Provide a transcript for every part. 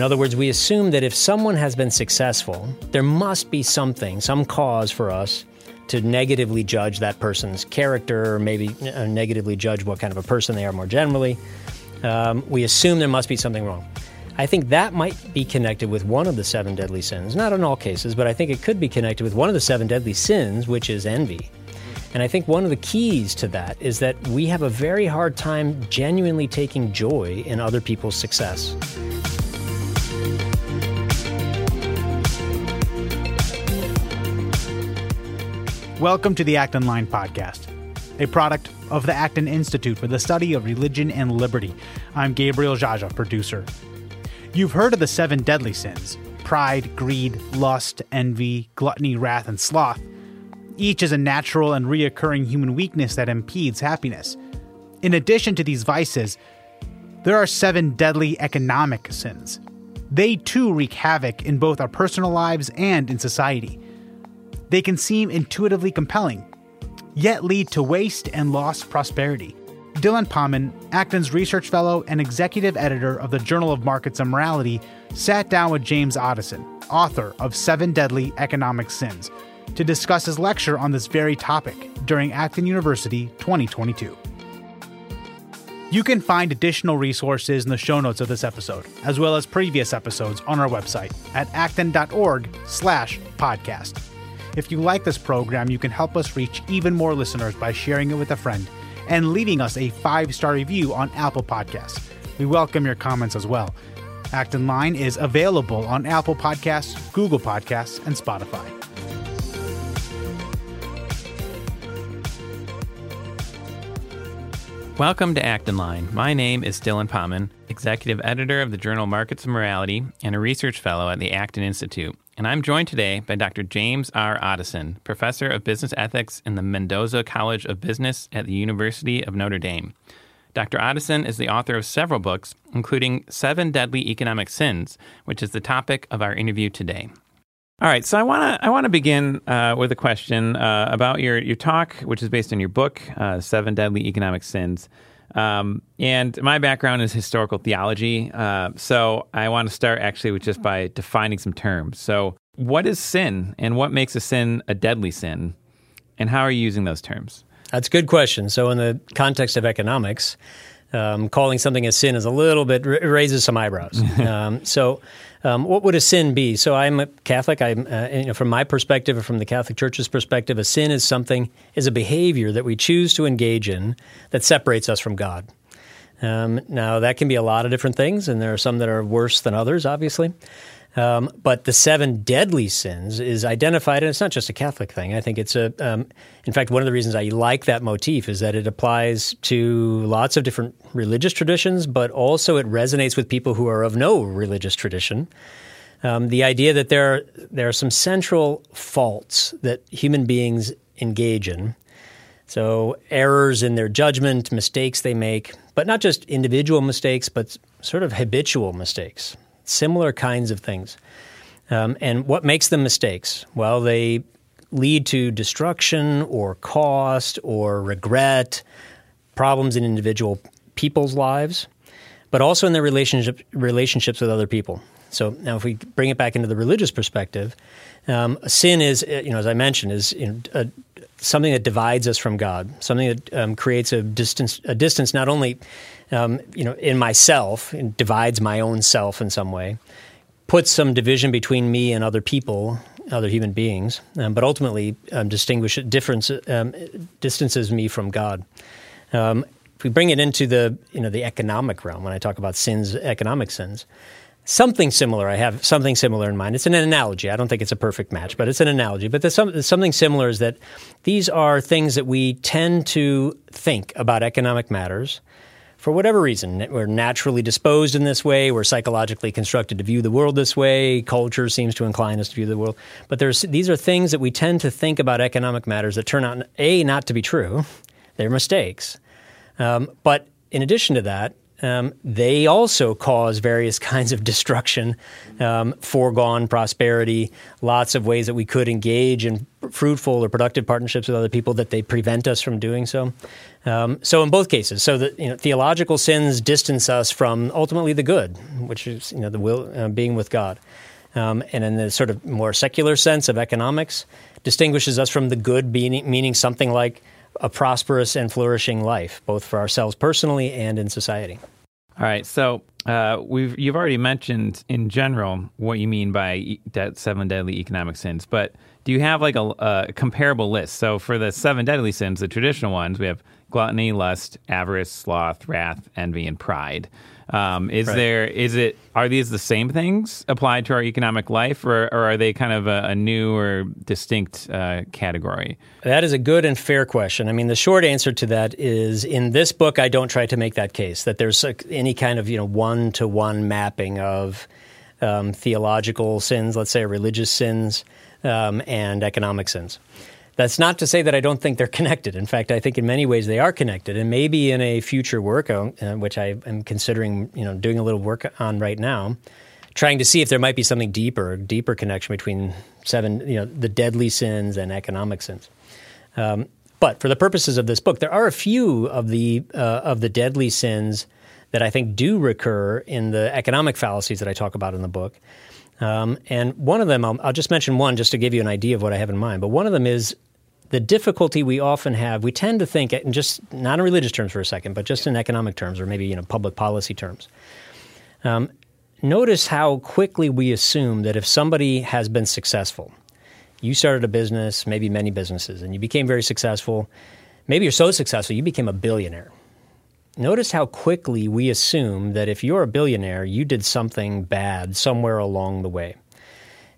In other words, we assume that if someone has been successful, there must be something, some cause for us to negatively judge that person's character or maybe uh, negatively judge what kind of a person they are more generally. Um, we assume there must be something wrong. I think that might be connected with one of the seven deadly sins. Not in all cases, but I think it could be connected with one of the seven deadly sins, which is envy. And I think one of the keys to that is that we have a very hard time genuinely taking joy in other people's success. Welcome to the Acton Line podcast, a product of the Acton Institute for the Study of Religion and Liberty. I'm Gabriel Jaja, producer. You've heard of the seven deadly sins pride, greed, lust, envy, gluttony, wrath, and sloth. Each is a natural and reoccurring human weakness that impedes happiness. In addition to these vices, there are seven deadly economic sins. They too wreak havoc in both our personal lives and in society. They can seem intuitively compelling, yet lead to waste and lost prosperity. Dylan Pahman, Acton's research fellow and executive editor of the Journal of Markets and Morality, sat down with James Otteson, author of Seven Deadly Economic Sins, to discuss his lecture on this very topic during Acton University 2022. You can find additional resources in the show notes of this episode, as well as previous episodes on our website at acton.org slash podcast. If you like this program, you can help us reach even more listeners by sharing it with a friend and leaving us a five star review on Apple Podcasts. We welcome your comments as well. Acton Line is available on Apple Podcasts, Google Podcasts, and Spotify. Welcome to Acton Line. My name is Dylan Pahman, executive editor of the journal Markets and Morality and a research fellow at the Acton Institute. And I'm joined today by Dr. James R. Otteson, professor of business ethics in the Mendoza College of Business at the University of Notre Dame. Dr. Otteson is the author of several books, including Seven Deadly Economic Sins, which is the topic of our interview today. All right, so I want to I want to begin uh, with a question uh, about your your talk, which is based on your book, uh, Seven Deadly Economic Sins. Um, and my background is historical theology, uh, so I want to start actually with just by defining some terms. So, what is sin, and what makes a sin a deadly sin, and how are you using those terms? That's a good question. So, in the context of economics, um, calling something a sin is a little bit raises some eyebrows. um, so, um, what would a sin be? So I'm a Catholic. I'm, uh, you know, from my perspective, or from the Catholic Church's perspective, a sin is something is a behavior that we choose to engage in that separates us from God. Um, now that can be a lot of different things, and there are some that are worse than others, obviously. Um, but the seven deadly sins is identified, and it's not just a Catholic thing. I think it's a, um, in fact, one of the reasons I like that motif is that it applies to lots of different religious traditions, but also it resonates with people who are of no religious tradition. Um, the idea that there are, there are some central faults that human beings engage in. So, errors in their judgment, mistakes they make, but not just individual mistakes, but sort of habitual mistakes similar kinds of things. Um, and what makes them mistakes? Well, they lead to destruction or cost or regret, problems in individual people's lives, but also in their relationship, relationships with other people. So now, if we bring it back into the religious perspective, um, sin is, uh, you know, as I mentioned, is you know, a, something that divides us from God, something that um, creates a distance, a distance not only um, you know, in myself, and divides my own self in some way, puts some division between me and other people, other human beings, um, but ultimately um, distinguish difference, um, distances me from God. Um, if we bring it into the you know the economic realm, when I talk about sins, economic sins, something similar. I have something similar in mind. It's an analogy. I don't think it's a perfect match, but it's an analogy. But there's, some, something similar is that these are things that we tend to think about economic matters for whatever reason. We're naturally disposed in this way. We're psychologically constructed to view the world this way. Culture seems to incline us to view the world. But there's, these are things that we tend to think about economic matters that turn out, A, not to be true. They're mistakes. Um, but in addition to that, um, they also cause various kinds of destruction, um, foregone prosperity, lots of ways that we could engage in fruitful or productive partnerships with other people that they prevent us from doing so. Um, so in both cases, so that you know, theological sins distance us from ultimately the good, which is you know the will uh, being with God, um, and in the sort of more secular sense of economics, distinguishes us from the good, meaning something like a prosperous and flourishing life, both for ourselves personally and in society. All right, so uh, we've you've already mentioned in general what you mean by seven deadly economic sins, but do you have like a, a, comparable list? So for the seven deadly sins, the traditional ones, we have gluttony, lust, avarice, sloth, wrath, envy, and pride. Um, is right. there is it are these the same things applied to our economic life, or, or are they kind of a, a new or distinct uh, category? That is a good and fair question. I mean, the short answer to that is in this book, I don't try to make that case that there's any kind of you know one to one mapping of um, theological sins, let's say religious sins, um, and economic sins. That's not to say that I don't think they're connected. In fact, I think in many ways they are connected, and maybe in a future work, uh, which I am considering, you know, doing a little work on right now, trying to see if there might be something deeper, deeper connection between seven, you know, the deadly sins and economic sins. Um, but for the purposes of this book, there are a few of the uh, of the deadly sins that I think do recur in the economic fallacies that I talk about in the book. Um, and one of them, I'll, I'll, just mention one just to give you an idea of what I have in mind. But one of them is the difficulty we often have, we tend to think, and just not in religious terms for a second, but just in economic terms or maybe you know public policy terms. Um, notice how quickly we assume that if somebody has been successful, you started a business, maybe many businesses, and you became very successful. Maybe you're so successful you became a billionaire. Notice how quickly we assume that if you're a billionaire, you did something bad somewhere along the way.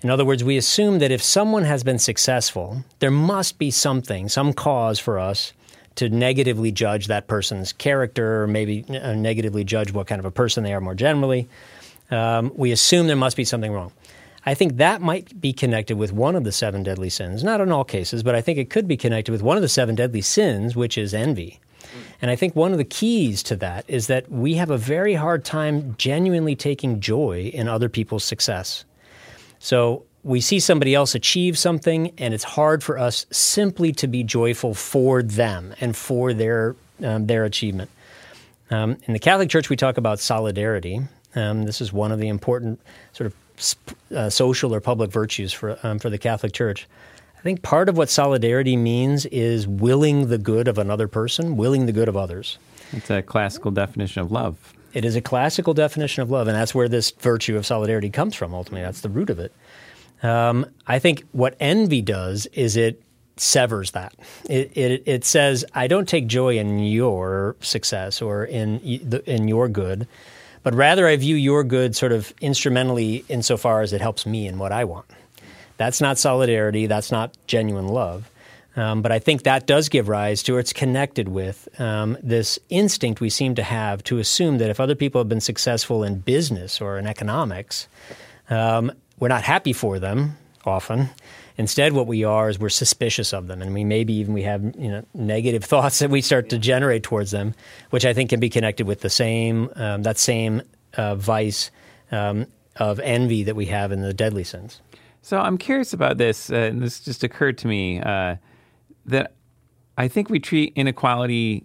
In other words, we assume that if someone has been successful, there must be something, some cause for us to negatively judge that person's character, or maybe negatively judge what kind of a person they are more generally. Um, we assume there must be something wrong. I think that might be connected with one of the seven deadly sins. Not in all cases, but I think it could be connected with one of the seven deadly sins, which is envy. And I think one of the keys to that is that we have a very hard time genuinely taking joy in other people's success. So we see somebody else achieve something, and it's hard for us simply to be joyful for them and for their um, their achievement. Um, in the Catholic Church, we talk about solidarity. Um, this is one of the important sort of uh, social or public virtues for um, for the Catholic Church. I think part of what solidarity means is willing the good of another person, willing the good of others. It's a classical definition of love. It is a classical definition of love, and that's where this virtue of solidarity comes from. Ultimately, that's the root of it. Um, I think what envy does is it severs that. It, it, it says, "I don't take joy in your success or in in your good, but rather I view your good sort of instrumentally insofar as it helps me in what I want." That's not solidarity. That's not genuine love. Um, but I think that does give rise to, or it's connected with, um, this instinct we seem to have to assume that if other people have been successful in business or in economics, um, we're not happy for them often. Instead, what we are is we're suspicious of them, and we maybe even we have you know negative thoughts that we start to generate towards them, which I think can be connected with the same um, that same uh, vice um, of envy that we have in the deadly sins. So I'm curious about this, uh, and this just occurred to me. Uh, that I think we treat inequality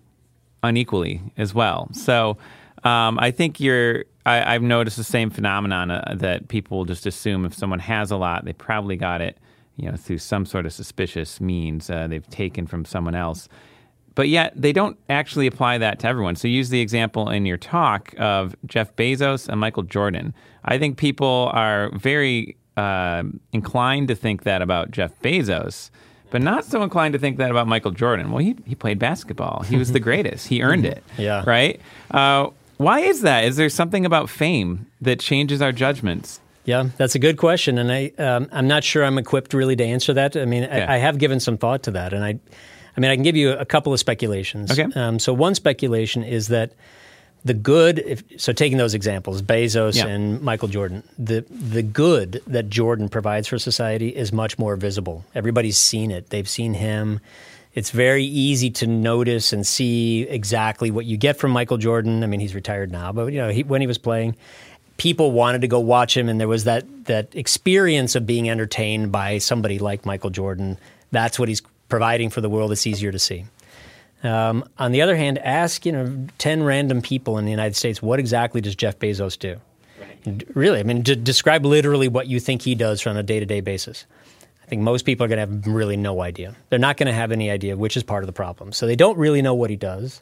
unequally as well. So um, I think you're. I, have noticed the same phenomenon uh, that people just assume if someone has a lot, they probably got it, you know, through some sort of suspicious means uh, they've taken from someone else. But yet they don't actually apply that to everyone. So use the example in your talk of Jeff Bezos and Michael Jordan. I think people are very uh, inclined to think that about Jeff Bezos but not so inclined to think that about Michael Jordan. Well, he, he played basketball. He was the greatest. He earned it. Yeah. Right? Uh, why is that? Is there something about fame that changes our judgments? Yeah, that's a good question, and I um, I'm not sure I'm equipped really to answer that. I mean, I, I, have given some thought to that, and I, I mean, I can give you a couple of speculations. Okay. Um, so one speculation is that the good if, so taking those examples bezos yeah. and michael jordan the the good that jordan provides for society is much more visible everybody's seen it they've seen him it's very easy to notice and see exactly what you get from michael jordan i mean he's retired now but you know he, when he was playing people wanted to go watch him, and there was that that experience of being entertained by somebody like Michael Jordan. That's what he's providing for the world. It's easier to see. Um, on the other hand, ask you know ten random people in the United States what exactly does Jeff Bezos do? Right. Really, I mean, d- describe literally what you think he does on a day to day basis. I think most people are going to have really no idea. They're not going to have any idea, which is part of the problem. So they don't really know what he does.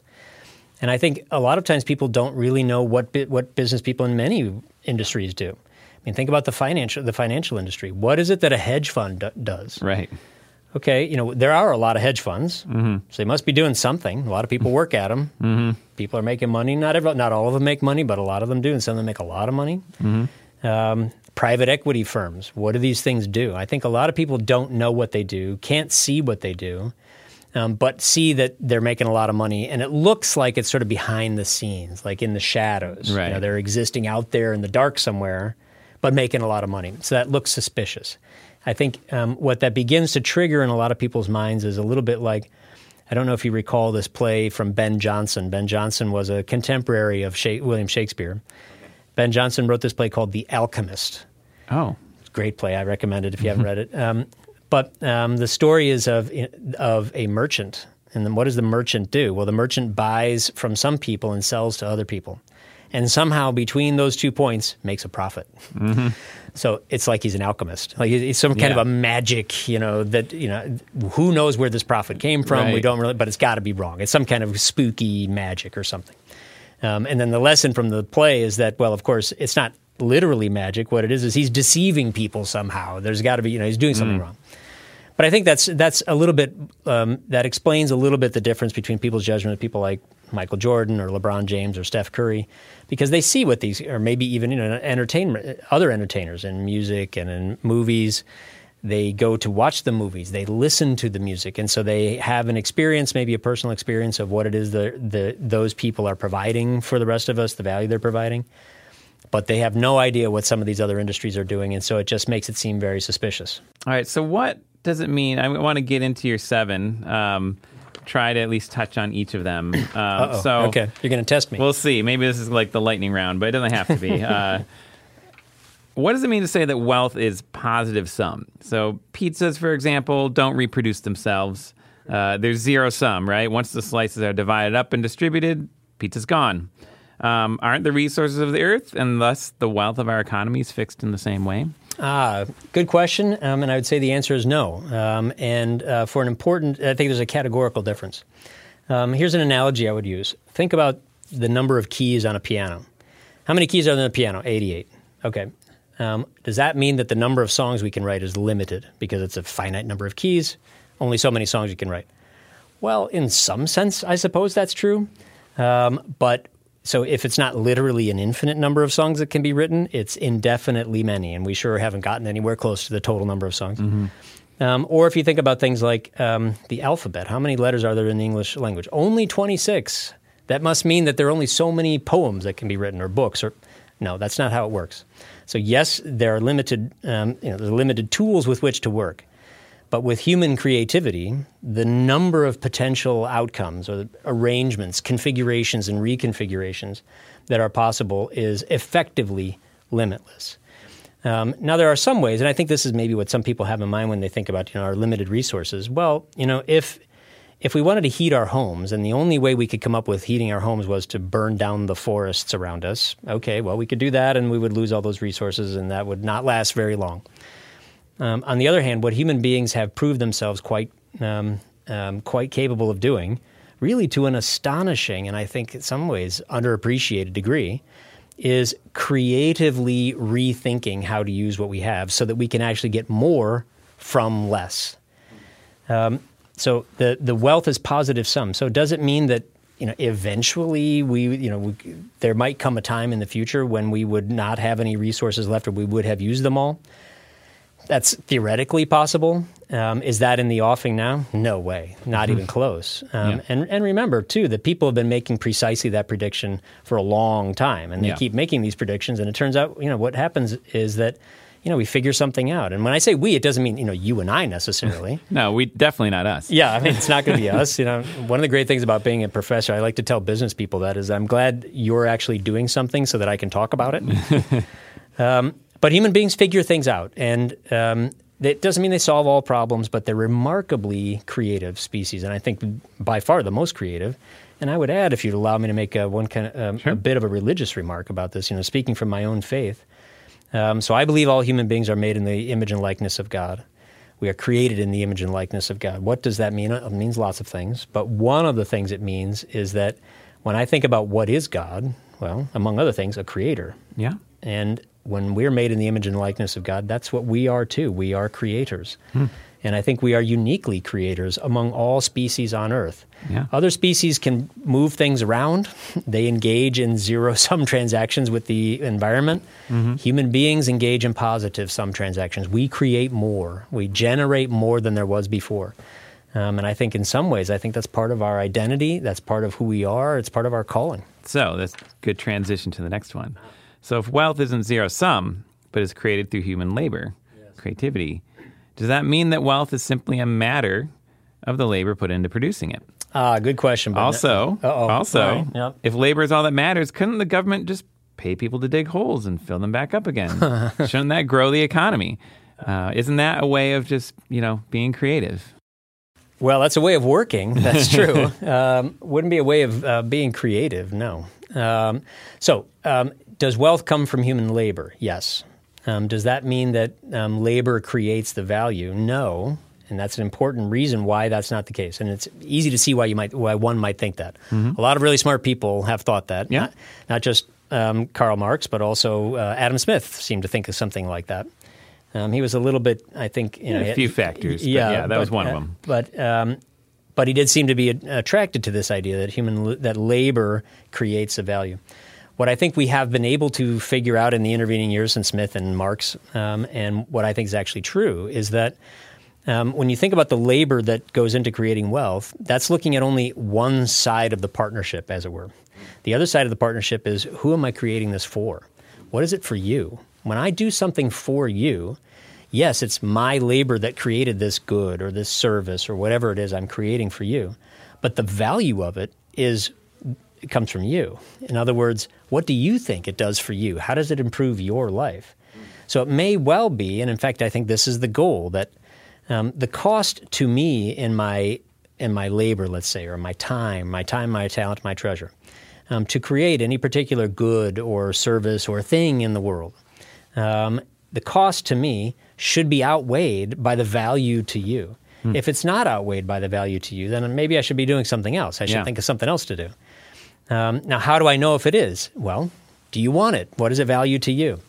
And I think a lot of times people don't really know what what business people in many industries do. I mean, think about the financial the financial industry. What is it that a hedge fund d- does? Right. Okay, you know there are a lot of hedge funds, mm-hmm. so they must be doing something. A lot of people work at them. Mm-hmm. People are making money. Not every, not all of them make money, but a lot of them do, and some of them make a lot of money. Mm-hmm. Um, private equity firms. What do these things do? I think a lot of people don't know what they do, can't see what they do, um, but see that they're making a lot of money, and it looks like it's sort of behind the scenes, like in the shadows. Right. You know, they're existing out there in the dark somewhere, but making a lot of money. So that looks suspicious. I think um, what that begins to trigger in a lot of people's minds is a little bit like. I don't know if you recall this play from Ben Jonson. Ben Jonson was a contemporary of William Shakespeare. Ben Jonson wrote this play called The Alchemist. Oh, great play. I recommend it if you haven't read it. Um, but um, the story is of of a merchant, and then what does the merchant do? Well, the merchant buys from some people and sells to other people, and somehow between those two points makes a profit. Mm-hmm. So it's like he's an alchemist, like he's some kind yeah. of a magic, you know, that you know, who knows where this profit came from? Right. We don't really, but it's got to be wrong. It's some kind of spooky magic or something. Um, and then the lesson from the play is that, well, of course, it's not literally magic. What it is is he's deceiving people somehow. There's got to be, you know, he's doing something mm. wrong. But I think that's that's a little bit um, that explains a little bit the difference between people's judgment of people like Michael Jordan or LeBron James or Steph Curry, because they see what these, or maybe even you know, entertainment, other entertainers in music and in movies. They go to watch the movies. They listen to the music, and so they have an experience, maybe a personal experience of what it is that the those people are providing for the rest of us, the value they're providing. But they have no idea what some of these other industries are doing, and so it just makes it seem very suspicious. All right. So what does it mean? I want to get into your seven. Um, try to at least touch on each of them. Um, so okay, you're going to test me. We'll see. Maybe this is like the lightning round, but it doesn't have to be. uh, what does it mean to say that wealth is positive sum? So pizzas, for example, don't reproduce themselves. Uh, there's zero sum, right? Once the slices are divided up and distributed, pizza's gone. Um, aren't the resources of the earth and thus the wealth of our economies fixed in the same way? Ah, good question. Um, and I would say the answer is no. Um, and uh, for an important, I think there's a categorical difference. Um, here's an analogy I would use. Think about the number of keys on a piano. How many keys are on the piano? 88. Okay. Um, does that mean that the number of songs we can write is limited because it's a finite number of keys? Only so many songs you can write. Well, in some sense, I suppose that's true. Um, but so if it's not literally an infinite number of songs that can be written, it's indefinitely many, and we sure haven't gotten anywhere close to the total number of songs. Mm-hmm. Um, or if you think about things like um, the alphabet, how many letters are there in the English language? Only 26. That must mean that there are only so many poems that can be written or books. Or no, that's not how it works. So yes, there are limited, um, you know, there are limited tools with which to work. But with human creativity, the number of potential outcomes or arrangements, configurations, and reconfigurations that are possible is effectively limitless. Um, now, there are some ways, and I think this is maybe what some people have in mind when they think about you know, our limited resources. Well, you know, if if we wanted to heat our homes, and the only way we could come up with heating our homes was to burn down the forests around us, okay, well, we could do that, and we would lose all those resources, and that would not last very long. Um, on the other hand, what human beings have proved themselves quite um, um, quite capable of doing, really to an astonishing and I think in some ways underappreciated degree, is creatively rethinking how to use what we have so that we can actually get more from less. Um, so the the wealth is positive sum. So does it mean that you know eventually we you know we, there might come a time in the future when we would not have any resources left or we would have used them all? That's theoretically possible. Um, is that in the offing now? No way, not even close. Um, yeah. And and remember too that people have been making precisely that prediction for a long time, and they yeah. keep making these predictions. And it turns out, you know, what happens is that, you know, we figure something out. And when I say we, it doesn't mean, you know, you and I necessarily. no, we definitely not us. Yeah, I mean, it's not going to be us. You know, one of the great things about being a professor, I like to tell business people that is, I'm glad you're actually doing something so that I can talk about it. um, but human beings figure things out, and um, it doesn't mean they solve all problems, but they're remarkably creative species, and I think by far the most creative. And I would add, if you'd allow me to make a, one kind of um, Sure. a bit of a religious remark about this, you know, speaking from my own faith. Um, so I believe all human beings are made in the image and likeness of God. We are created in the image and likeness of God. What does that mean? It means lots of things, but one of the things it means is that when I think about what is God, well, among other things, a creator. Yeah. And when we're made in the image and likeness of God, that's what we are too. We are creators. And I think we are uniquely creators among all species on Earth. Yeah. Other species can move things around, they engage in zero sum transactions with the environment. Human beings engage in positive sum transactions. We create more, we generate more than there was before. Um, and I think in some ways, I think that's part of our identity, that's part of who we are, it's part of our calling. So that's a good transition to the next one. So if wealth isn't zero sum, but is created through human labor, creativity, does that mean that wealth is simply a matter of the labor put into producing it? Ah, good question. but- Also, Uh-oh. also, All right, yep. if labor is all that matters, couldn't the government just pay people to dig holes and fill them back up again? Shouldn't that grow the economy? Uh, isn't that a way of just you know being creative? Well, that's a way of working. That's true. um, wouldn't be a way of uh, being creative. No. Um, so, um, does wealth come from human labor? Yes. Um, does that mean that um, labor creates the value? No. And that's an important reason why that's not the case. And it's easy to see why you might, why one might think that. A lot of really smart people have thought that. Yeah. Not, not just um, Karl Marx, but also uh, Adam Smith seemed to think of something like that. Um, he was a little bit, I think, you know, a few factors, but yeah, that was one of uh, them. But um, but he did seem to be attracted to this idea that human that labor creates a value. What I think we have been able to figure out in the intervening years since Smith and Marx, um, and what I think is actually true, is that um, when you think about the labor that goes into creating wealth, that's looking at only one side of the partnership, as it were. The other side of the partnership is who am I creating this for? What is it for you? When I do something for you, yes, it's my labor that created this good or this service or whatever it is I'm creating for you. But the value of it is it comes from you. In other words, what do you think it does for you? How does it improve your life? So it may well be, and in fact, I think this is the goal that um, the cost to me in my in my labor, let's say, or my time, my time, my talent, my treasure, um, to create any particular good or service or thing in the world, um, the cost to me should be outweighed by the value to you. If it's not outweighed by the value to you, then maybe I should be doing something else. I should Yeah. think of something else to do. Um, now, how do I know if it is? Well, do you want it? What is it value to you?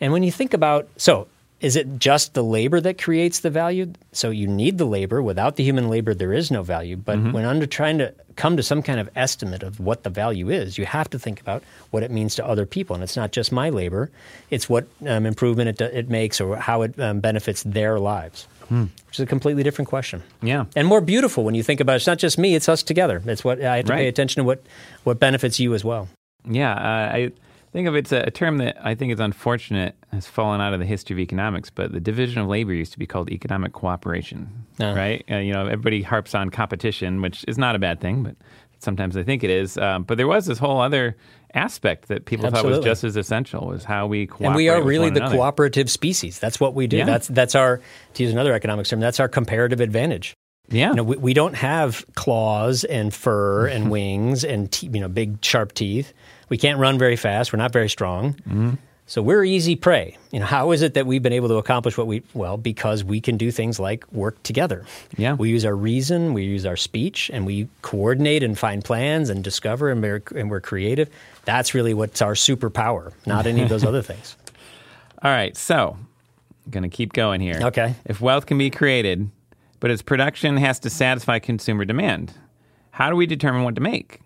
And when you think about, so is it just the labor that creates the value? So you need the labor. Without the human labor, there is no value. But when under trying to come to some kind of estimate of what the value is, you have to think about what it means to other people. And it's not just my labor; it's what um, improvement it, it makes or how it um, benefits their lives, which is a completely different question Yeah. and more beautiful when you think about it. It's not just me; it's us together. It's what I have to pay attention to what what benefits you as well. Yeah, uh, I think of it's a, a term that I think is unfortunate has fallen out of the history of economics. But the division of labor used to be called economic cooperation, Uh. right? Uh, you know, everybody harps on competition, which is not a bad thing, but sometimes I think it is. Um, but there was this whole other aspect that people thought was just as essential was how we cooperate. And we are really the another. cooperative species. That's what we do. Yeah. That's that's our to use another economics term. That's our comparative advantage. Yeah, You know, we, we don't have claws and fur and wings and te- you know big sharp teeth. We can't run very fast. We're not very strong. Mm-hmm. So we're easy prey. You know, how is it that we've been able to accomplish what we well because we can do things like work together. Yeah. we use our reason, we use our speech, and we coordinate and find plans and discover, and we're, and we're creative. That's really what's our superpower, not any of those other things. All right, so I'm going to keep going here. Okay. If wealth can be created, but its production has to satisfy consumer demand, how do we determine what to make?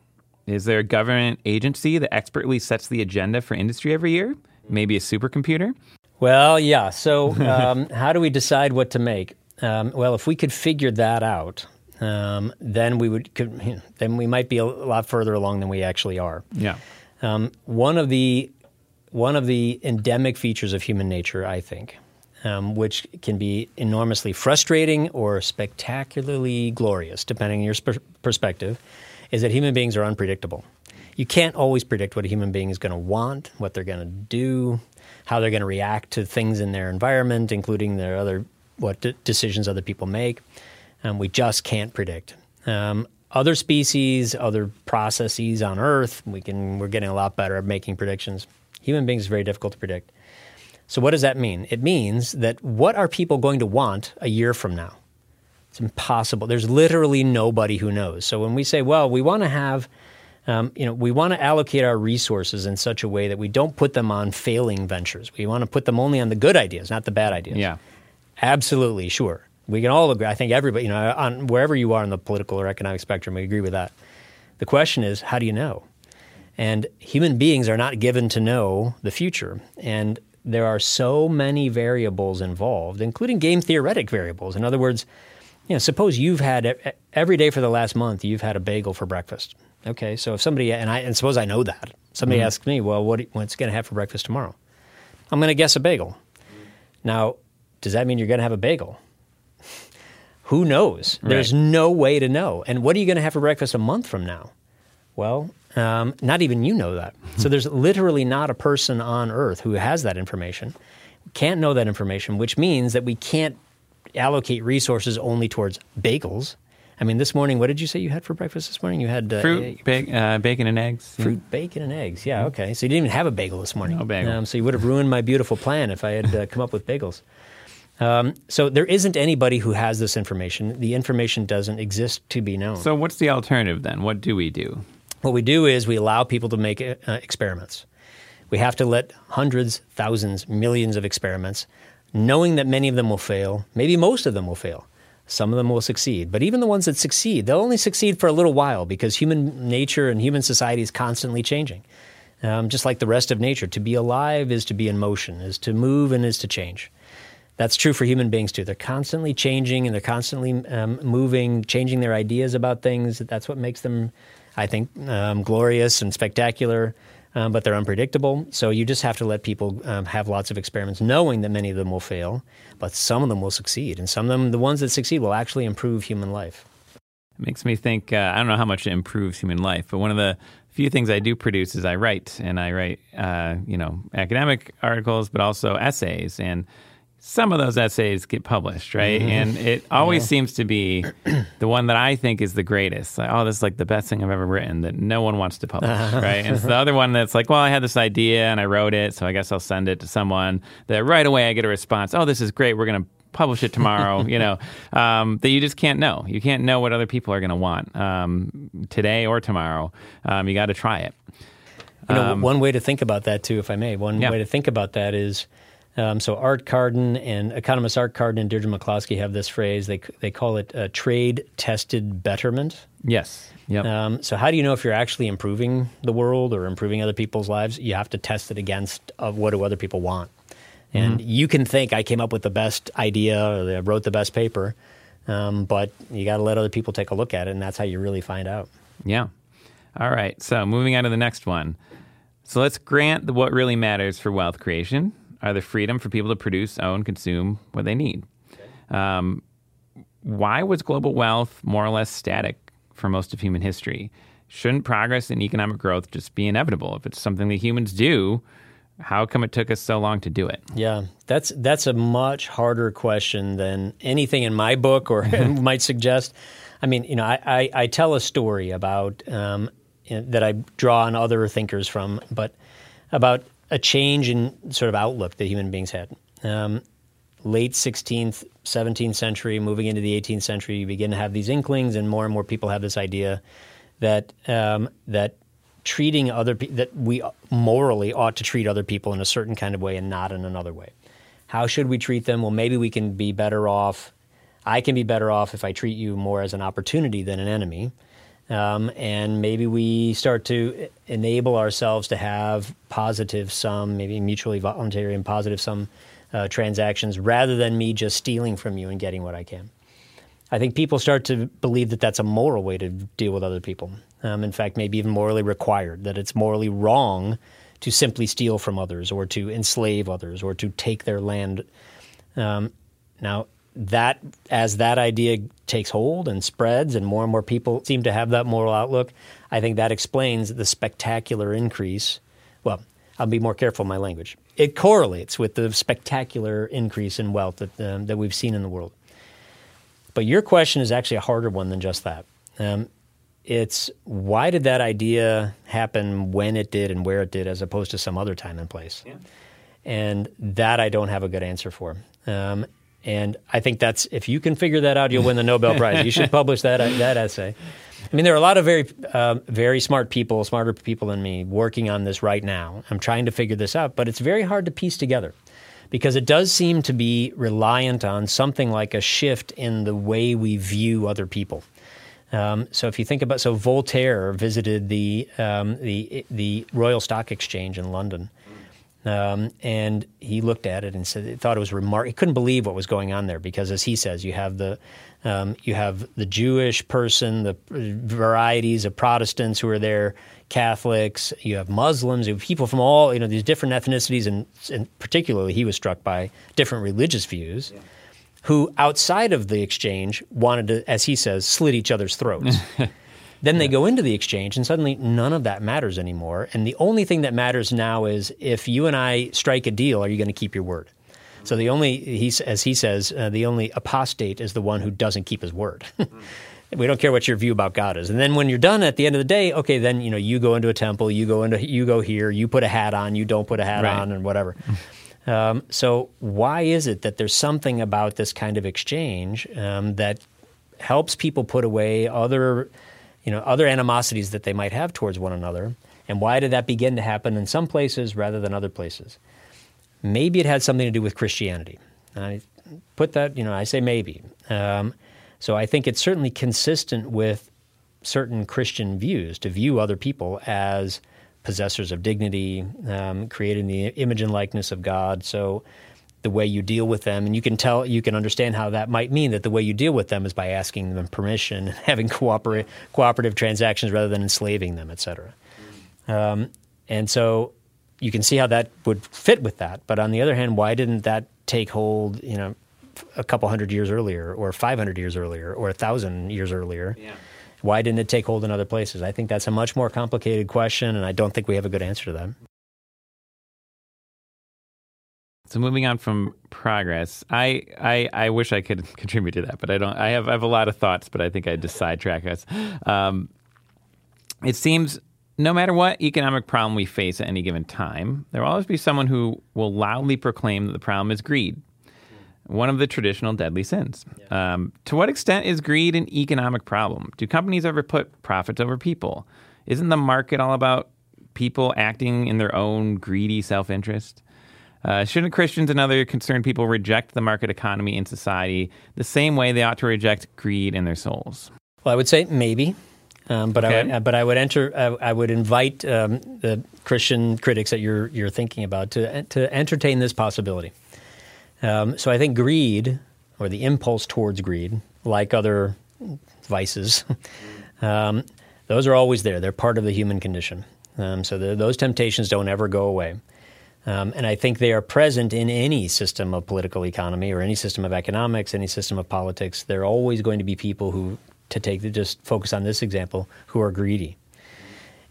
Is there a government agency that expertly sets the agenda for industry every year? Maybe a supercomputer? Well, yeah. So, um, how do we decide what to make? Um, well, if we could figure that out, um, then we would. Could, you know, then we might be a lot further along than we actually are. Yeah. Um, one of the one of the endemic features of human nature, I think, um, which can be enormously frustrating or spectacularly glorious, depending on your sp- perspective, is that human beings are unpredictable. You can't always predict what a human being is going to want, what they're going to do, how they're going to react to things in their environment, including their other what d- decisions other people make. Um, we just can't predict. Um, other species, other processes on Earth, we can we're getting a lot better at making predictions. Human beings is very difficult to predict. So what does that mean? It means that what are people going to want a year from now? It's impossible. There's literally nobody who knows. So when we say, well, we want to have, um, you know, we want to allocate our resources in such a way that we don't put them on failing ventures. We want to put them only on the good ideas, not the bad ideas. Yeah. Absolutely, sure. We can all agree. I think everybody, you know, on wherever you are on the political or economic spectrum, we agree with that. The question is, how do you know? And human beings are not given to know the future. And there are so many variables involved, including game theoretic variables. In other words, you know, suppose you've had every day for the last month, you've had a bagel for breakfast. Okay, so if somebody and I and suppose I know that somebody mm-hmm. asks me, well, what what's going to have for breakfast tomorrow? I'm going to guess a bagel. Now, does that mean you're going to have a bagel? Who knows? Right. There's no way to know. And what are you going to have for breakfast a month from now? Well, um, not even you know that. so there's literally not a person on earth who has that information, can't know that information, which means that we can't allocate resources only towards bagels. I mean, this morning, what did you say you had for breakfast this morning? You had uh, fruit, ba- uh, bacon, and eggs. Fruit, yeah. bacon, and eggs. Yeah, okay. So you didn't even have a bagel this morning. No bagel. Um, so you would have ruined my beautiful plan if I had uh, come up with bagels. Um, so there isn't anybody who has this information. The information doesn't exist to be known. So what's the alternative then? What do we do? What we do is we allow people to make uh, experiments. We have to let hundreds, thousands, millions of experiments, knowing that many of them will fail, maybe most of them will fail. Some of them will succeed. But even the ones that succeed, they'll only succeed for a little while because human nature and human society is constantly changing. Um, just like the rest of nature, to be alive is to be in motion, is to move and is to change. That's true for human beings too. They're constantly changing and they're constantly um, moving, changing their ideas about things. That's what makes them I think, um, glorious and spectacular, um, but they're unpredictable. So you just have to let people um, have lots of experiments, knowing that many of them will fail, but some of them will succeed. And some of them, the ones that succeed, will actually improve human life. It makes me think uh, I don't know how much it improves human life, but one of the few things I do produce is I write, and I write, uh, you know, academic articles, but also essays. And some of those essays get published, right? Mm-hmm. And it always yeah. seems to be the one that I think is the greatest. Like, oh, this is like the best thing I've ever written that no one wants to publish, right? And it's the other one that's like, well, I had this idea and I wrote it, so I guess I'll send it to someone. That right away I get a response. Oh, this is great. We're going to publish it tomorrow. you know, um, that you just can't know. You can't know what other people are going to want um, today or tomorrow. Um, you got to try it. You know, um, one way to think about that too, if I may, one yeah. way to think about that is um, so Art Carden and economist Art Carden and Deirdre McCloskey have this phrase. They they call it a trade tested betterment. Yes. Yep. Um, so how do you know if you're actually improving the world or improving other people's lives? You have to test it against uh, what do other people want. And mm-hmm. you can think I came up with the best idea or I wrote the best paper, um, but you got to let other people take a look at it, and that's how you really find out. Yeah. All right. So moving on to the next one. So let's grant the, what really matters for wealth creation are the freedom for people to produce, own, consume what they need. Um, why was global wealth more or less static for most of human history? Shouldn't progress and economic growth just be inevitable? If it's something that humans do, how come it took us so long to do it? Yeah, that's that's a much harder question than anything in my book or might suggest. I mean, you know, I, I, I tell a story about um, that I draw on other thinkers from, but about a change in sort of outlook that human beings had. Um, late 16th, 17th century, moving into the 18th century, you begin to have these inklings, and more and more people have this idea that um, that treating other pe- that we morally ought to treat other people in a certain kind of way and not in another way. How should we treat them? Well, maybe we can be better off. I can be better off if I treat you more as an opportunity than an enemy. Um, and maybe we start to enable ourselves to have positive sum, maybe mutually voluntary and positive sum uh, transactions rather than me just stealing from you and getting what I can. I think people start to believe that that's a moral way to deal with other people. Um, in fact, maybe even morally required, that it's morally wrong to simply steal from others or to enslave others or to take their land Um, now, that as that idea takes hold and spreads, and more and more people seem to have that moral outlook, I think that explains the spectacular increase. Well, I'll be more careful in my language. It correlates with the spectacular increase in wealth that um, that we've seen in the world. But your question is actually a harder one than just that. Um, it's why did that idea happen when it did and where it did, as opposed to some other time and place. Yeah. And that I don't have a good answer for. Um, and I think that's if you can figure that out, you'll win the Nobel Prize. you should publish that that essay. I mean, there are a lot of very, uh, very smart people, smarter people than me, working on this right now. I'm trying to figure this out, but it's very hard to piece together because it does seem to be reliant on something like a shift in the way we view other people. Um, so if you think about, so Voltaire visited the um, the the Royal Stock Exchange in London, um, and he looked at it and said he thought it was remarkable. He couldn't believe what was going on there because, as he says, you have the um, you have the Jewish person, the varieties of Protestants who are there, Catholics. You have Muslims. You have people from all you know these different ethnicities, and, and particularly he was struck by different religious views. Yeah who outside of the exchange wanted to, as he says, slit each other's throats. then they go into the exchange, and suddenly none of that matters anymore. And the only thing that matters now is if you and I strike a deal, are you going to keep your word? So the only, he, as he says, uh, the only apostate is the one who doesn't keep his word. we don't care what your view about God is. And then when you're done at the end of the day, okay, then you know you go into a temple, you go into you go here, you put a hat on, you don't put a hat right. on, and whatever. Um, so, why is it that there's something about this kind of exchange um, that helps people put away other, you know, other animosities that they might have towards one another? And why did that begin to happen in some places rather than other places? Maybe it had something to do with Christianity. I put that, you know, I say maybe. Um, so I think it's certainly consistent with certain Christian views to view other people as possessors of dignity, um, created in the image and likeness of God. So the way you deal with them, and you can tell, you can understand how that might mean that the way you deal with them is by asking them permission, and having cooperate, cooperative transactions rather than enslaving them, et cetera. Um, and so you can see how that would fit with that. But on the other hand, why didn't that take hold, you know, a couple hundred years earlier, or 500 years earlier, or a thousand years earlier? Yeah. Why didn't it take hold in other places? I think that's a much more complicated question, and I don't think we have a good answer to that. So moving on from progress, I, I, I wish I could contribute to that, but I don't. I have I have a lot of thoughts, but I think I just sidetrack us. Um, it seems no matter what economic problem we face at any given time, there will always be someone who will loudly proclaim that the problem is greed one of the traditional deadly sins. Yeah. Um, to what extent is greed an economic problem? Do companies ever put profits over people? Isn't the market all about people acting in their own greedy self interest? Uh, shouldn't Christians and other concerned people reject the market economy in society the same way they ought to reject greed in their souls? Well, I would say maybe. Um, but okay. I would, but I would enter. I, I would invite um, the Christian critics that you're you're thinking about to to entertain this possibility. Um, so I think greed, or the impulse towards greed, like other vices, um, those are always there. They're part of the human condition. Um, so the, those temptations don't ever go away. Um, and I think they are present in any system of political economy or any system of economics, any system of politics. There are always going to be people who, to take just focus on this example, who are greedy.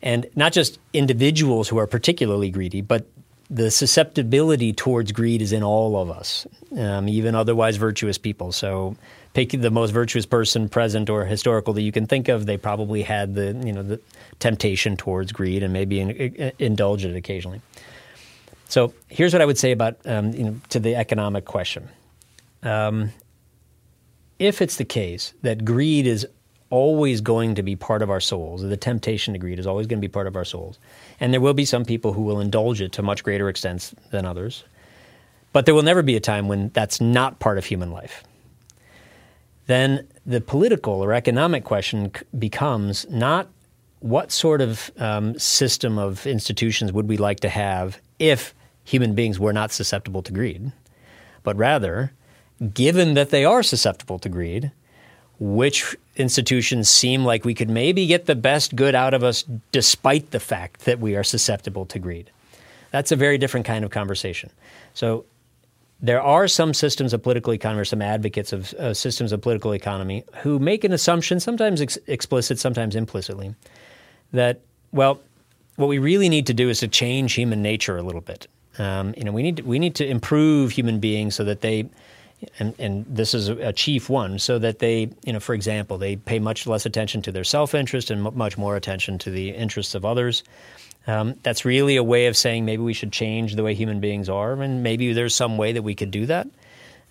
And not just individuals who are particularly greedy, but the susceptibility towards greed is in all of us, um, even otherwise virtuous people. So, pick the most virtuous person present or historical that you can think of. They probably had the you know the temptation towards greed and maybe in, in, indulge it occasionally. So, here's what I would say about um, you know to the economic question. Um, if it's the case that greed is always going to be part of our souls. The temptation to greed is always going to be part of our souls. And there will be some people who will indulge it to much greater extents than others. But there will never be a time when that's not part of human life. Then the political or economic question becomes not what sort of um, system of institutions would we like to have if human beings were not susceptible to greed, but rather, given that they are susceptible to greed, which institutions seem like we could maybe get the best good out of us despite the fact that we are susceptible to greed. That's a very different kind of conversation. So, there are some systems of political economy, or some advocates of uh, systems of political economy, who make an assumption, sometimes ex- explicit, sometimes implicitly, that well, what we really need to do is to change human nature a little bit. Um, you know, we need to, we need to improve human beings so that they, and, and this is a, chief one, so that they, you know, for example, they pay much less attention to their self interest and m- much more attention to the interests of others. Um, that's really a way of saying maybe we should change the way human beings are, and maybe there's some way that we could do that.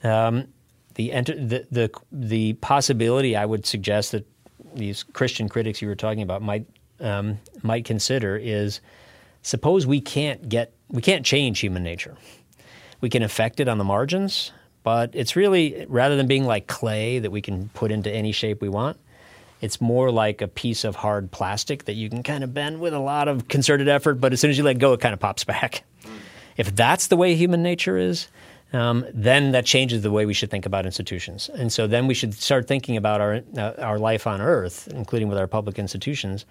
Um, the, the, the the possibility I would suggest that these Christian critics you were talking about might um, might consider is suppose we can't get we can't change human nature. We can affect it on the margins, but it's really rather than being like clay that we can put into any shape we want, it's more like a piece of hard plastic that you can kind of bend with a lot of concerted effort, but as soon as you let go, it kind of pops back. If that's the way human nature is, um, then that changes the way we should think about institutions. And so then we should start thinking about our, uh, our life on earth, including with our public institutions,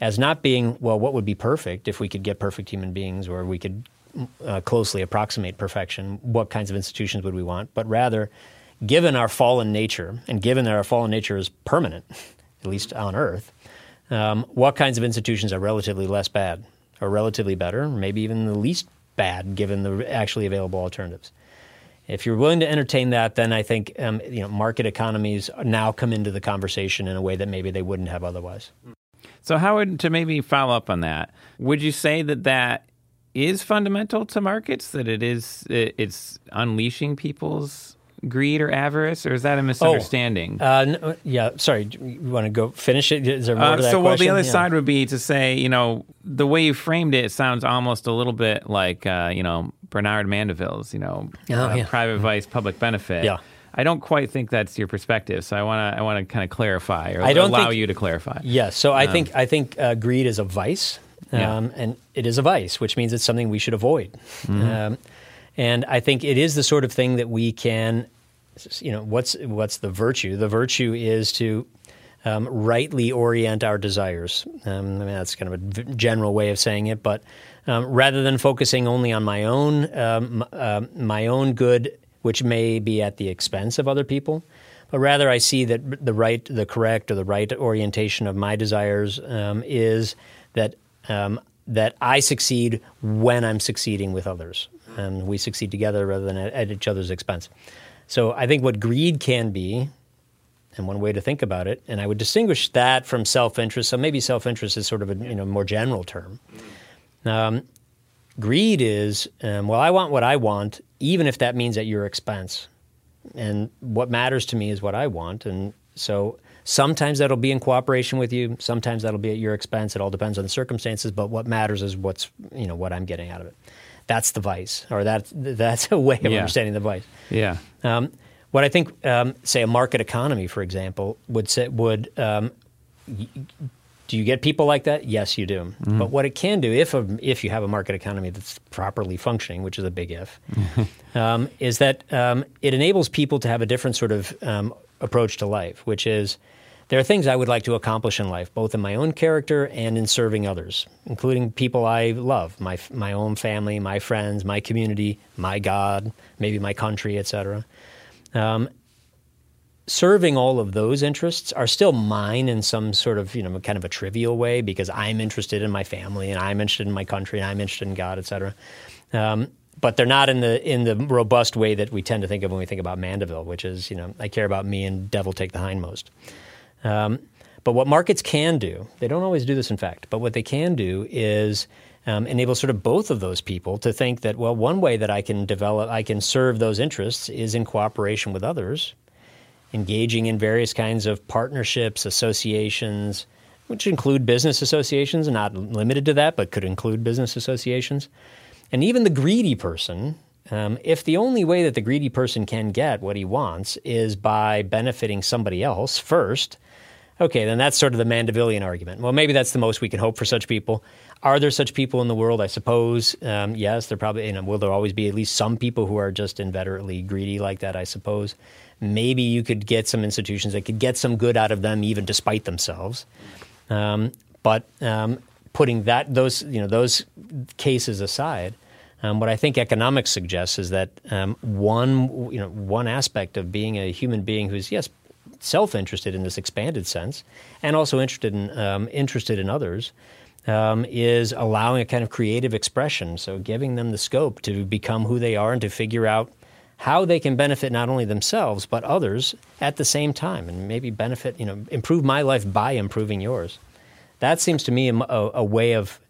as not being, well, what would be perfect if we could get perfect human beings or we could uh, closely approximate perfection? What kinds of institutions would we want? But rather, given our fallen nature, and given that our fallen nature is permanent, at least on earth, um, what kinds of institutions are relatively less bad or relatively better, maybe even the least bad given the actually available alternatives? If you're willing to entertain that, then I think um, you know market economies now come into the conversation in a way that maybe they wouldn't have otherwise. So, how would to maybe follow up on that? Would you say that that is fundamental to markets? That it is it's unleashing people's greed or avarice, or is that a misunderstanding? Oh, uh, no, yeah, sorry. You want to go finish it? Is there more uh, to that So, well, the other yeah. side would be to say, you know, the way you framed it, it sounds almost a little bit like, uh, you know, Bernard Mandeville's, you know, oh, yeah. private vice, public benefit. Yeah. I don't quite think that's your perspective, so I want to I want to kind of clarify or I don't allow think, you to clarify. Yes, so I um, think I think uh, greed is a vice, um, yeah. and it is a vice, which means it's something we should avoid. Mm-hmm. Um, and I think it is the sort of thing that we can, you know, what's what's the virtue? The virtue is to um, rightly orient our desires. Um, I mean, that's kind of a general way of saying it, but um, rather than focusing only on my own um, uh, my own good which may be at the expense of other people, but rather I see that the right, the correct, or the right orientation of my desires um, is that um, that I succeed when I'm succeeding with others, and we succeed together rather than at, at each other's expense. So I think what greed can be, and one way to think about it, and I would distinguish that from self-interest. So maybe self-interest is sort of a you know more general term. Um, greed is um, well, I want what I want, even if that means at your expense. And what matters to me is what I want. And so sometimes that'll be in cooperation with you, sometimes that'll be at your expense. It all depends on the circumstances, but what matters is what's, you know, what I'm getting out of it. That's the vice, or that, that's a way of yeah. understanding the vice. Yeah. Um, what I think, um, say, a market economy, for example, would say, would um, do you get people like that? Yes, you do. Mm-hmm. But what it can do, if a, if you have a market economy that's properly functioning, which is a big if, um, is that um, it enables people to have a different sort of um, approach to life, which is there are things I would like to accomplish in life, both in my own character and in serving others, including people I love, my my own family, my friends, my community, my God, maybe my country, etc. Um, serving all of those interests are still mine in some sort of you know kind of a trivial way because I'm interested in my family and I'm interested in my country and I'm interested in God, et cetera. Um, but they're not in the in the robust way that we tend to think of when we think about Mandeville, which is you know I care about me and devil take the hindmost. Um, but what markets can do, they don't always do this in fact, but what they can do is um, enable sort of both of those people to think that well one way that I can develop I can serve those interests is in cooperation with others engaging in various kinds of partnerships, associations, which include business associations, and not limited to that, but could include business associations. And even the greedy person, um, if the only way that the greedy person can get what he wants is by benefiting somebody else first, okay, then that's sort of the Mandevillian argument. Well, maybe that's the most we can hope for such people. Are there such people in the world? I suppose um, yes. There probably you know, will there always be at least some people who are just inveterately greedy like that. I suppose maybe you could get some institutions that could get some good out of them even despite themselves. Um, but um, putting that those you know those cases aside, Um, what I think economics suggests is that um, one, you know, one aspect of being a human being who's yes self-interested in this expanded sense, and also interested in um, interested in others, um, is allowing a kind of creative expression. So giving them the scope to become who they are and to figure out how they can benefit not only themselves but others at the same time, and maybe benefit, you know, improve my life by improving yours. That seems to me a, a, way of,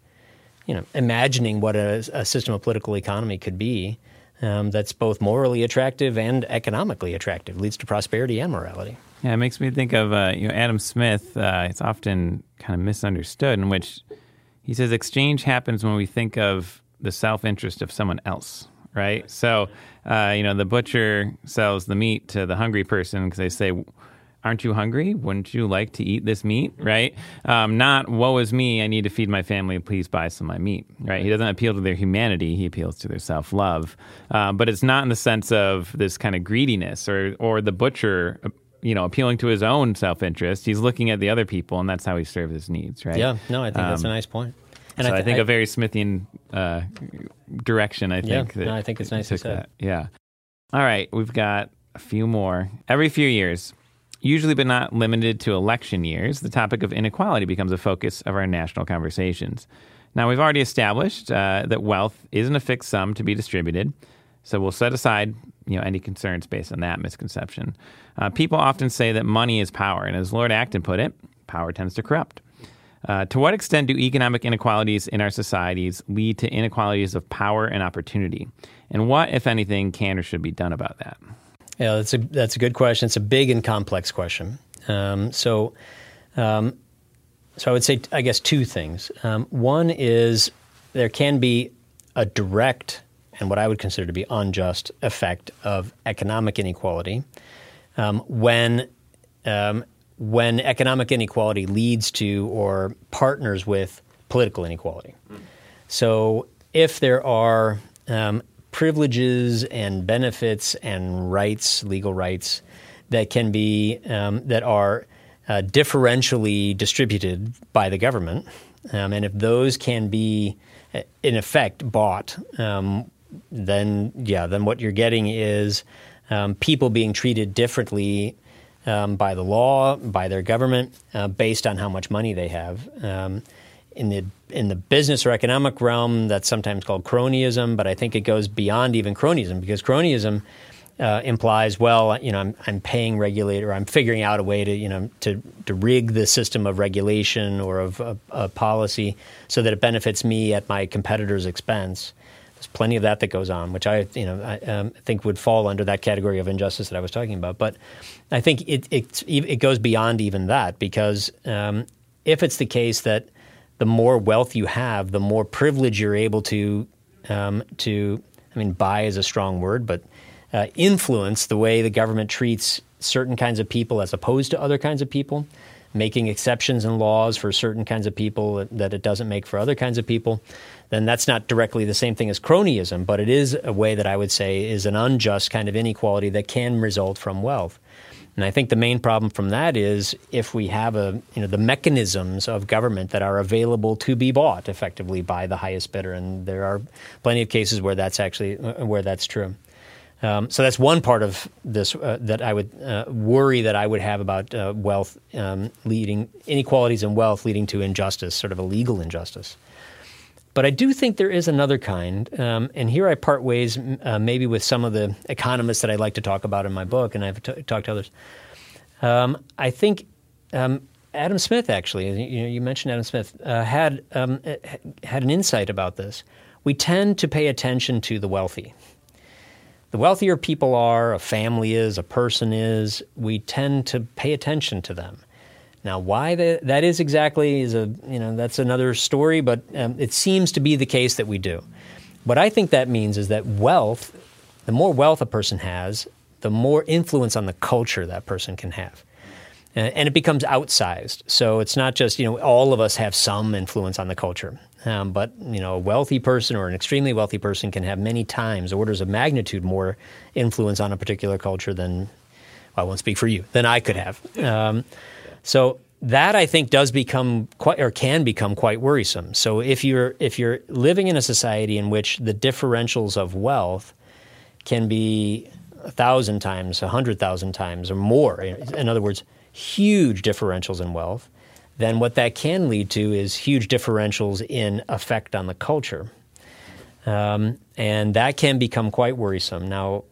you know, imagining what a, a system of political economy could be. Um, that's both morally attractive and economically attractive, leads to prosperity and morality. Yeah, it makes me think of uh, you know Adam Smith. Uh, it's often kind of misunderstood, in which he says exchange happens when we think of the self interest of someone else, right? So, uh, you know, the butcher sells the meat to the hungry person because they say, Aren't you hungry? Wouldn't you like to eat this meat? Right? Um, not, woe is me, I need to feed my family, please buy some of my meat. Right? He doesn't appeal to their humanity, he appeals to their self love. Uh, but it's not in the sense of this kind of greediness or, or the butcher you know, appealing to his own self interest. He's looking at the other people, and that's how he serves his needs, right? Yeah, no, I think um, that's a um, nice point. And so I, th- I think I, a very Smithian uh, direction. I think. Yeah, no, I think it's nice to say. Yeah. All right, we've got a few more. Every few years, usually but not limited to election years, the topic of inequality becomes a focus of our national conversations. Now, we've already established uh, that wealth isn't a fixed sum to be distributed, so we'll set aside you know any concerns based on that misconception. Uh, people often say that money is power, and as Lord Acton put it, power tends to corrupt. Uh, to what extent do economic inequalities in our societies lead to inequalities of power and opportunity? And what, if anything, can or should be done about that? Yeah, that's a that's a good question. It's a big and complex question. Um, so, um, so I would say, I guess, two things. Um, one is there can be a direct and what I would consider to be unjust effect of economic inequality um, when um, when economic inequality leads to or partners with political inequality. So if there are um, privileges and benefits and rights, legal rights that can be um, that are uh, differentially distributed by the government, um, and if those can be uh, in effect bought, um, then yeah, then what you're getting is um, people being treated differently um, by the law, by their government, uh, based on how much money they have. Um, in the in the business or economic realm, that's sometimes called cronyism, but I think it goes beyond even cronyism because cronyism uh, implies, well, you know, I'm, I'm paying regulator, I'm figuring out a way to, you know, to, to rig the system of regulation or of a policy so that it benefits me at my competitor's expense. There's plenty of that that goes on, which I, you know, I um, think would fall under that category of injustice that I was talking about. But I think it it, it goes beyond even that because um, if it's the case that the more wealth you have, the more privilege you're able to um, to, I mean, buy is a strong word, but uh, influence the way the government treats certain kinds of people as opposed to other kinds of people, making exceptions in laws for certain kinds of people that it doesn't make for other kinds of people then that's not directly the same thing as cronyism, but it is a way that I would say is an unjust kind of inequality that can result from wealth. And I think the main problem from that is if we have a you know the mechanisms of government that are available to be bought effectively by the highest bidder, and there are plenty of cases where that's actually uh, where that's true. Um, so that's one part of this uh, that I would uh, worry that I would have about uh, wealth um, leading inequalities in wealth leading to injustice, sort of a legal injustice. But I do think there is another kind, um, and here I part ways uh, maybe with some of the economists that I like to talk about in my book, and I've t- talked to others. Um, I think um, Adam Smith, actually, you, you mentioned Adam Smith, uh, had um, uh, had an insight about this. We tend to pay attention to the wealthy. The wealthier people are, a family is, a person is, we tend to pay attention to them. Now, why the, that is exactly is a you know that's another story, but um, it seems to be the case that we do. What I think that means is that wealth, the more wealth a person has, the more influence on the culture that person can have, and, and it becomes outsized. So it's not just you know all of us have some influence on the culture, um, but you know a wealthy person or an extremely wealthy person can have many times, orders of magnitude, more influence on a particular culture than well, I won't speak for you than I could have. Um, so that I think does become quite or can become quite worrisome. So if you're if you're living in a society in which the differentials of wealth can be a thousand times, a hundred thousand times, or more, in other words, huge differentials in wealth, then what that can lead to is huge differentials in effect on the culture, um, and that can become quite worrisome. Now,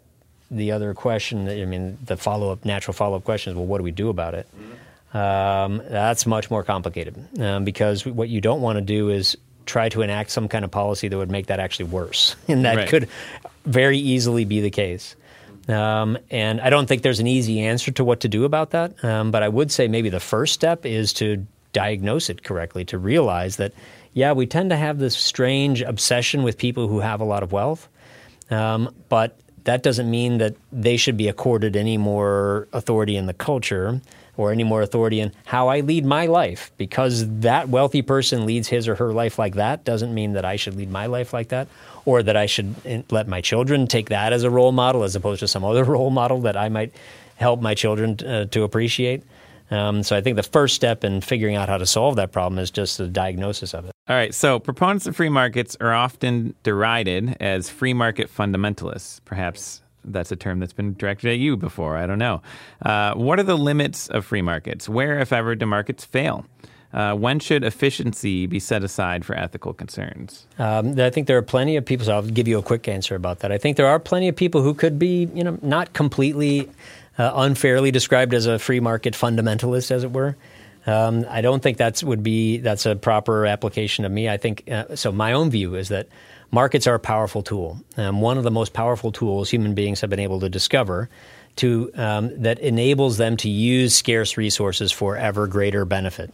the other question, I mean, the follow up, natural follow up question is, well, what do we do about it? Um, that's much more complicated um, because what you don't want to do is try to enact some kind of policy that would make that actually worse, and that right. could very easily be the case. Um, and I don't think there's an easy answer to what to do about that. Um, but I would say maybe the first step is to diagnose it correctly, to realize that, yeah, we tend to have this strange obsession with people who have a lot of wealth, um, but that doesn't mean that they should be accorded any more authority in the culture or any more authority in how I lead my life. Because that wealthy person leads his or her life like that doesn't mean that I should lead my life like that, or that I should let my children take that as a role model as opposed to some other role model that I might help my children uh, to appreciate. Um, so I think the first step in figuring out how to solve that problem is just the diagnosis of it. All right. So proponents of free markets are often derided as free market fundamentalists. Perhaps that's a term that's been directed at you before. I don't know. Uh, what are the limits of free markets? Where, if ever, do markets fail? Uh, when should efficiency be set aside for ethical concerns? Um, I think there are plenty of people. So I'll give you a quick answer about that. I think there are plenty of people who could be, you know, not completely uh, unfairly described as a free market fundamentalist, as it were. Um, I don't think that's would be that's a proper application of me. I think uh, so. My own view is that markets are a powerful tool. Um, one of the most powerful tools human beings have been able to discover to, um, that enables them to use scarce resources for ever greater benefit.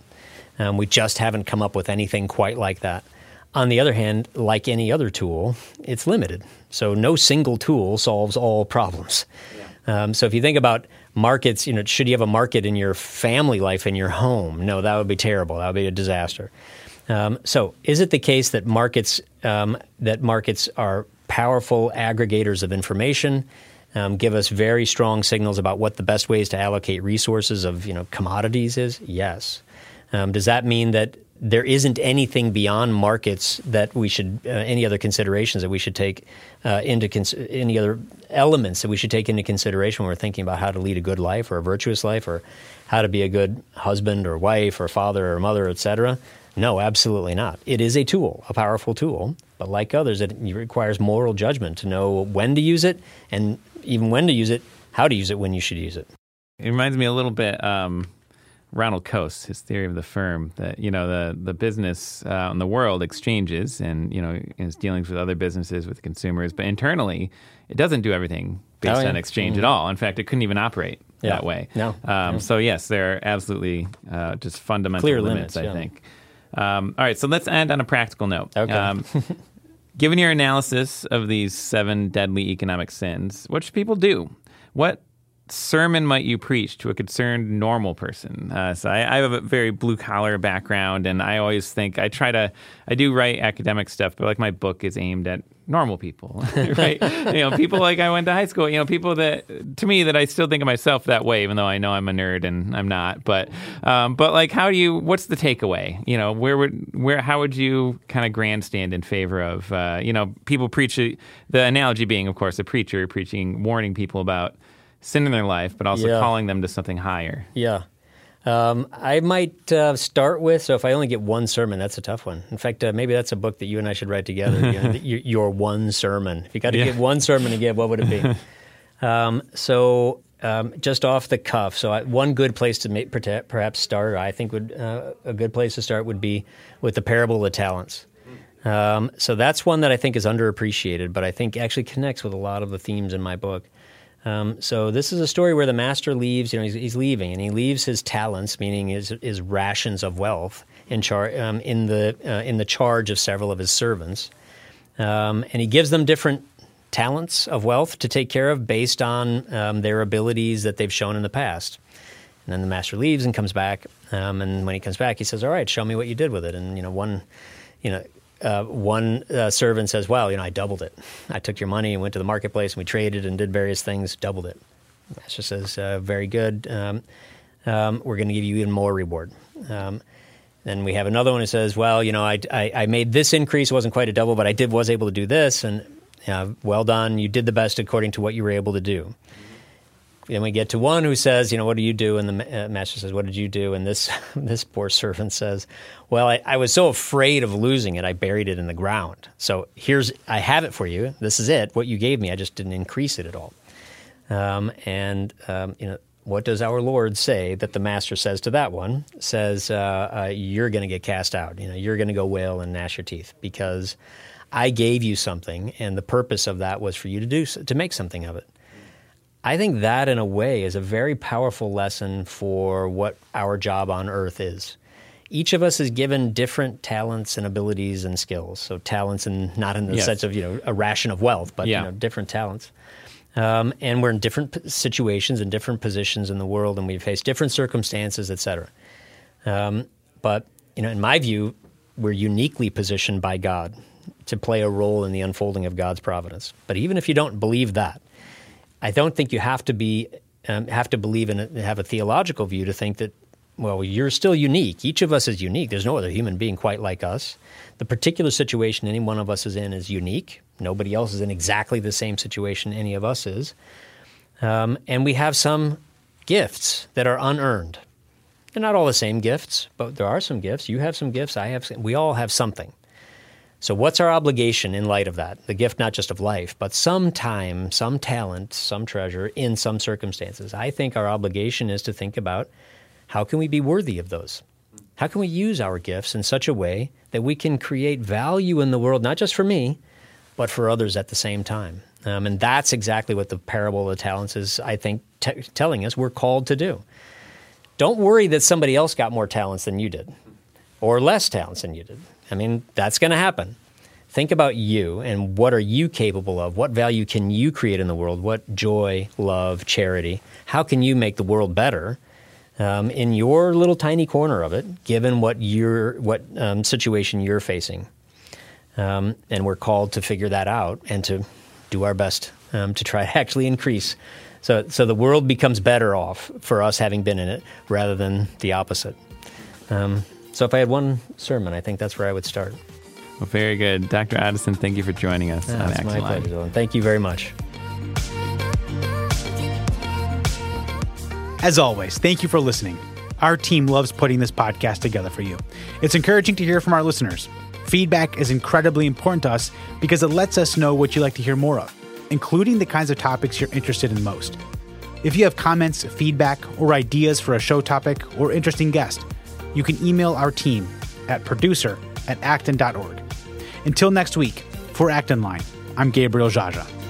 Um, we just haven't come up with anything quite like that. On the other hand, like any other tool, it's limited. So no single tool solves all problems. Yeah. Um, so if you think about markets, you know, should you have a market in your family life in your home? No, that would be terrible. That would be a disaster. Um, so, is it the case that markets um, that markets are powerful aggregators of information, um, give us very strong signals about what the best ways to allocate resources of you know commodities is? Yes. Um, does that mean that there isn't anything beyond markets that we should uh, any other considerations that we should take uh, into cons- any other elements that we should take into consideration when we're thinking about how to lead a good life or a virtuous life or how to be a good husband or wife or father or mother, etc. No, absolutely not. It is a tool, a powerful tool, but like others, it requires moral judgment to know when to use it and even when to use it, how to use it, when you should use it. It reminds me a little bit um, Ronald Coase, his theory of the firm, that you know the the business uh, in the world exchanges and you know is dealings with other businesses with consumers, but internally it doesn't do everything based oh, yeah. on exchange mm-hmm. at all. In fact, it couldn't even operate yeah. that way. No. Um, So yes, there are absolutely uh, just fundamental Clear limits. limits I yeah. think. Um, all right, so let's end on a practical note. Okay. Um, given your analysis of these seven deadly economic sins, what should people do? What sermon might you preach to a concerned normal person? Uh, so I, I, have a very blue collar background, and I always think I try to I do write academic stuff, but like my book is aimed at normal people, right? you know, people like I went to high school. You know, people that to me that I still think of myself that way, even though I know I'm a nerd and I'm not. But um, but like, how do you? What's the takeaway? You know, where would where how would you kind of grandstand in favor of uh, you know people preach the analogy being, of course, a preacher preaching, warning people about sin in their life, but also yeah. calling them to something higher. Yeah. Um, I might uh, start with so if I only get one sermon, that's a tough one. In fact, uh, maybe that's a book that you and I should write together. you know, your, your, one sermon. If you got to yeah. get one sermon to give, what would it be? um, so um, just off the cuff. So I, one good place to make, perhaps start, I think would uh, a good place to start would be with the parable of the talents. Um, so that's one that I think is underappreciated, but I think actually connects with a lot of the themes in my book. Um, so this is a story where the master leaves. You know, he's, he's, leaving, and he leaves his talents, meaning his, his rations of wealth, in char- um, in the uh, in the charge of several of his servants, um, and he gives them different talents of wealth to take care of based on um, their abilities that they've shown in the past. And then the master leaves and comes back, um, and when he comes back, he says, "All right, show me what you did with it." And you know, one, you know, uh, one uh, servant says, "Well, you know, I doubled it. I took your money and went to the marketplace and we traded and did various things, doubled it." Master says, uh, "Very good." Um, um, we're going to give you even more reward. Um, then we have another one who says, well, you know, I, I, I, made this increase, wasn't quite a double, but I did was able to do this, and well done, you did the best according to what you were able to do. Then we get to one who says, you know, what do you do? And the uh, master says, what did you do? And this this poor servant says, well, I, I, was so afraid of losing it, I buried it in the ground. So here's, I have it for you. This is it. What you gave me, I just didn't increase it at all. Um, and um, you know, what does our Lord say that the master says to that one? Says, uh, uh, "You're going to get cast out. You know, you're going to go wail and gnash your teeth because I gave you something, and the purpose of that was for you to do to make something of it." I think that, in a way, is a very powerful lesson for what our job on earth is. Each of us is given different talents and abilities and skills. So talents, and not in the yes. sense of you know a ration of wealth, but yeah. you know different talents. Um, and we're in different situations and different positions in the world, and we face different circumstances, et cetera. Um, but you know, in my view, we're uniquely positioned by God to play a role in the unfolding of God's providence. But even if you don't believe that, I don't think you have to be um, have to believe in it, have a theological view to think that well, you're still unique. Each of us is unique. There's no other human being quite like us. The particular situation any one of us is in is unique. Nobody else is in exactly the same situation any of us is. Um, and we have some gifts that are unearned. They're not all the same gifts, but there are some gifts. You have some gifts. I have. Some, we all have something. So, what's our obligation in light of that? The gift not just of life, but some time, some talent, some treasure in some circumstances. I think our obligation is to think about how can we be worthy of those? How can we use our gifts in such a way that we can create value in the world, not just for me, but for others at the same time. Um, and that's exactly what the parable of the talents is, I think, t- telling us we're called to do. Don't worry that somebody else got more talents than you did or less talents than you did. I mean, that's going to happen. Think about you and what are you capable of? What value can you create in the world? What joy, love, charity? How can you make the world better um, in your little tiny corner of it, given what your what um, situation you're facing? Um, and we're called to figure that out and to do our best um, to try to actually increase. So, so the world becomes better off for us having been in it rather than the opposite. Um, so, if I had one sermon, I think that's where I would start. Well, very good. Dr. Otteson, thank you for joining us yeah, on It's my pleasure, Dylan. Thank you very much. As always, thank you for listening. Our team loves putting this podcast together for you. It's encouraging to hear from our listeners. Feedback is incredibly important to us because it lets us know what you'd like to hear more of, including the kinds of topics you're interested in most. If you have comments, feedback, or ideas for a show topic or interesting guest, you can email our team at producer at acton.org. Until next week, for Acton Line, I'm Gabriel Jaja.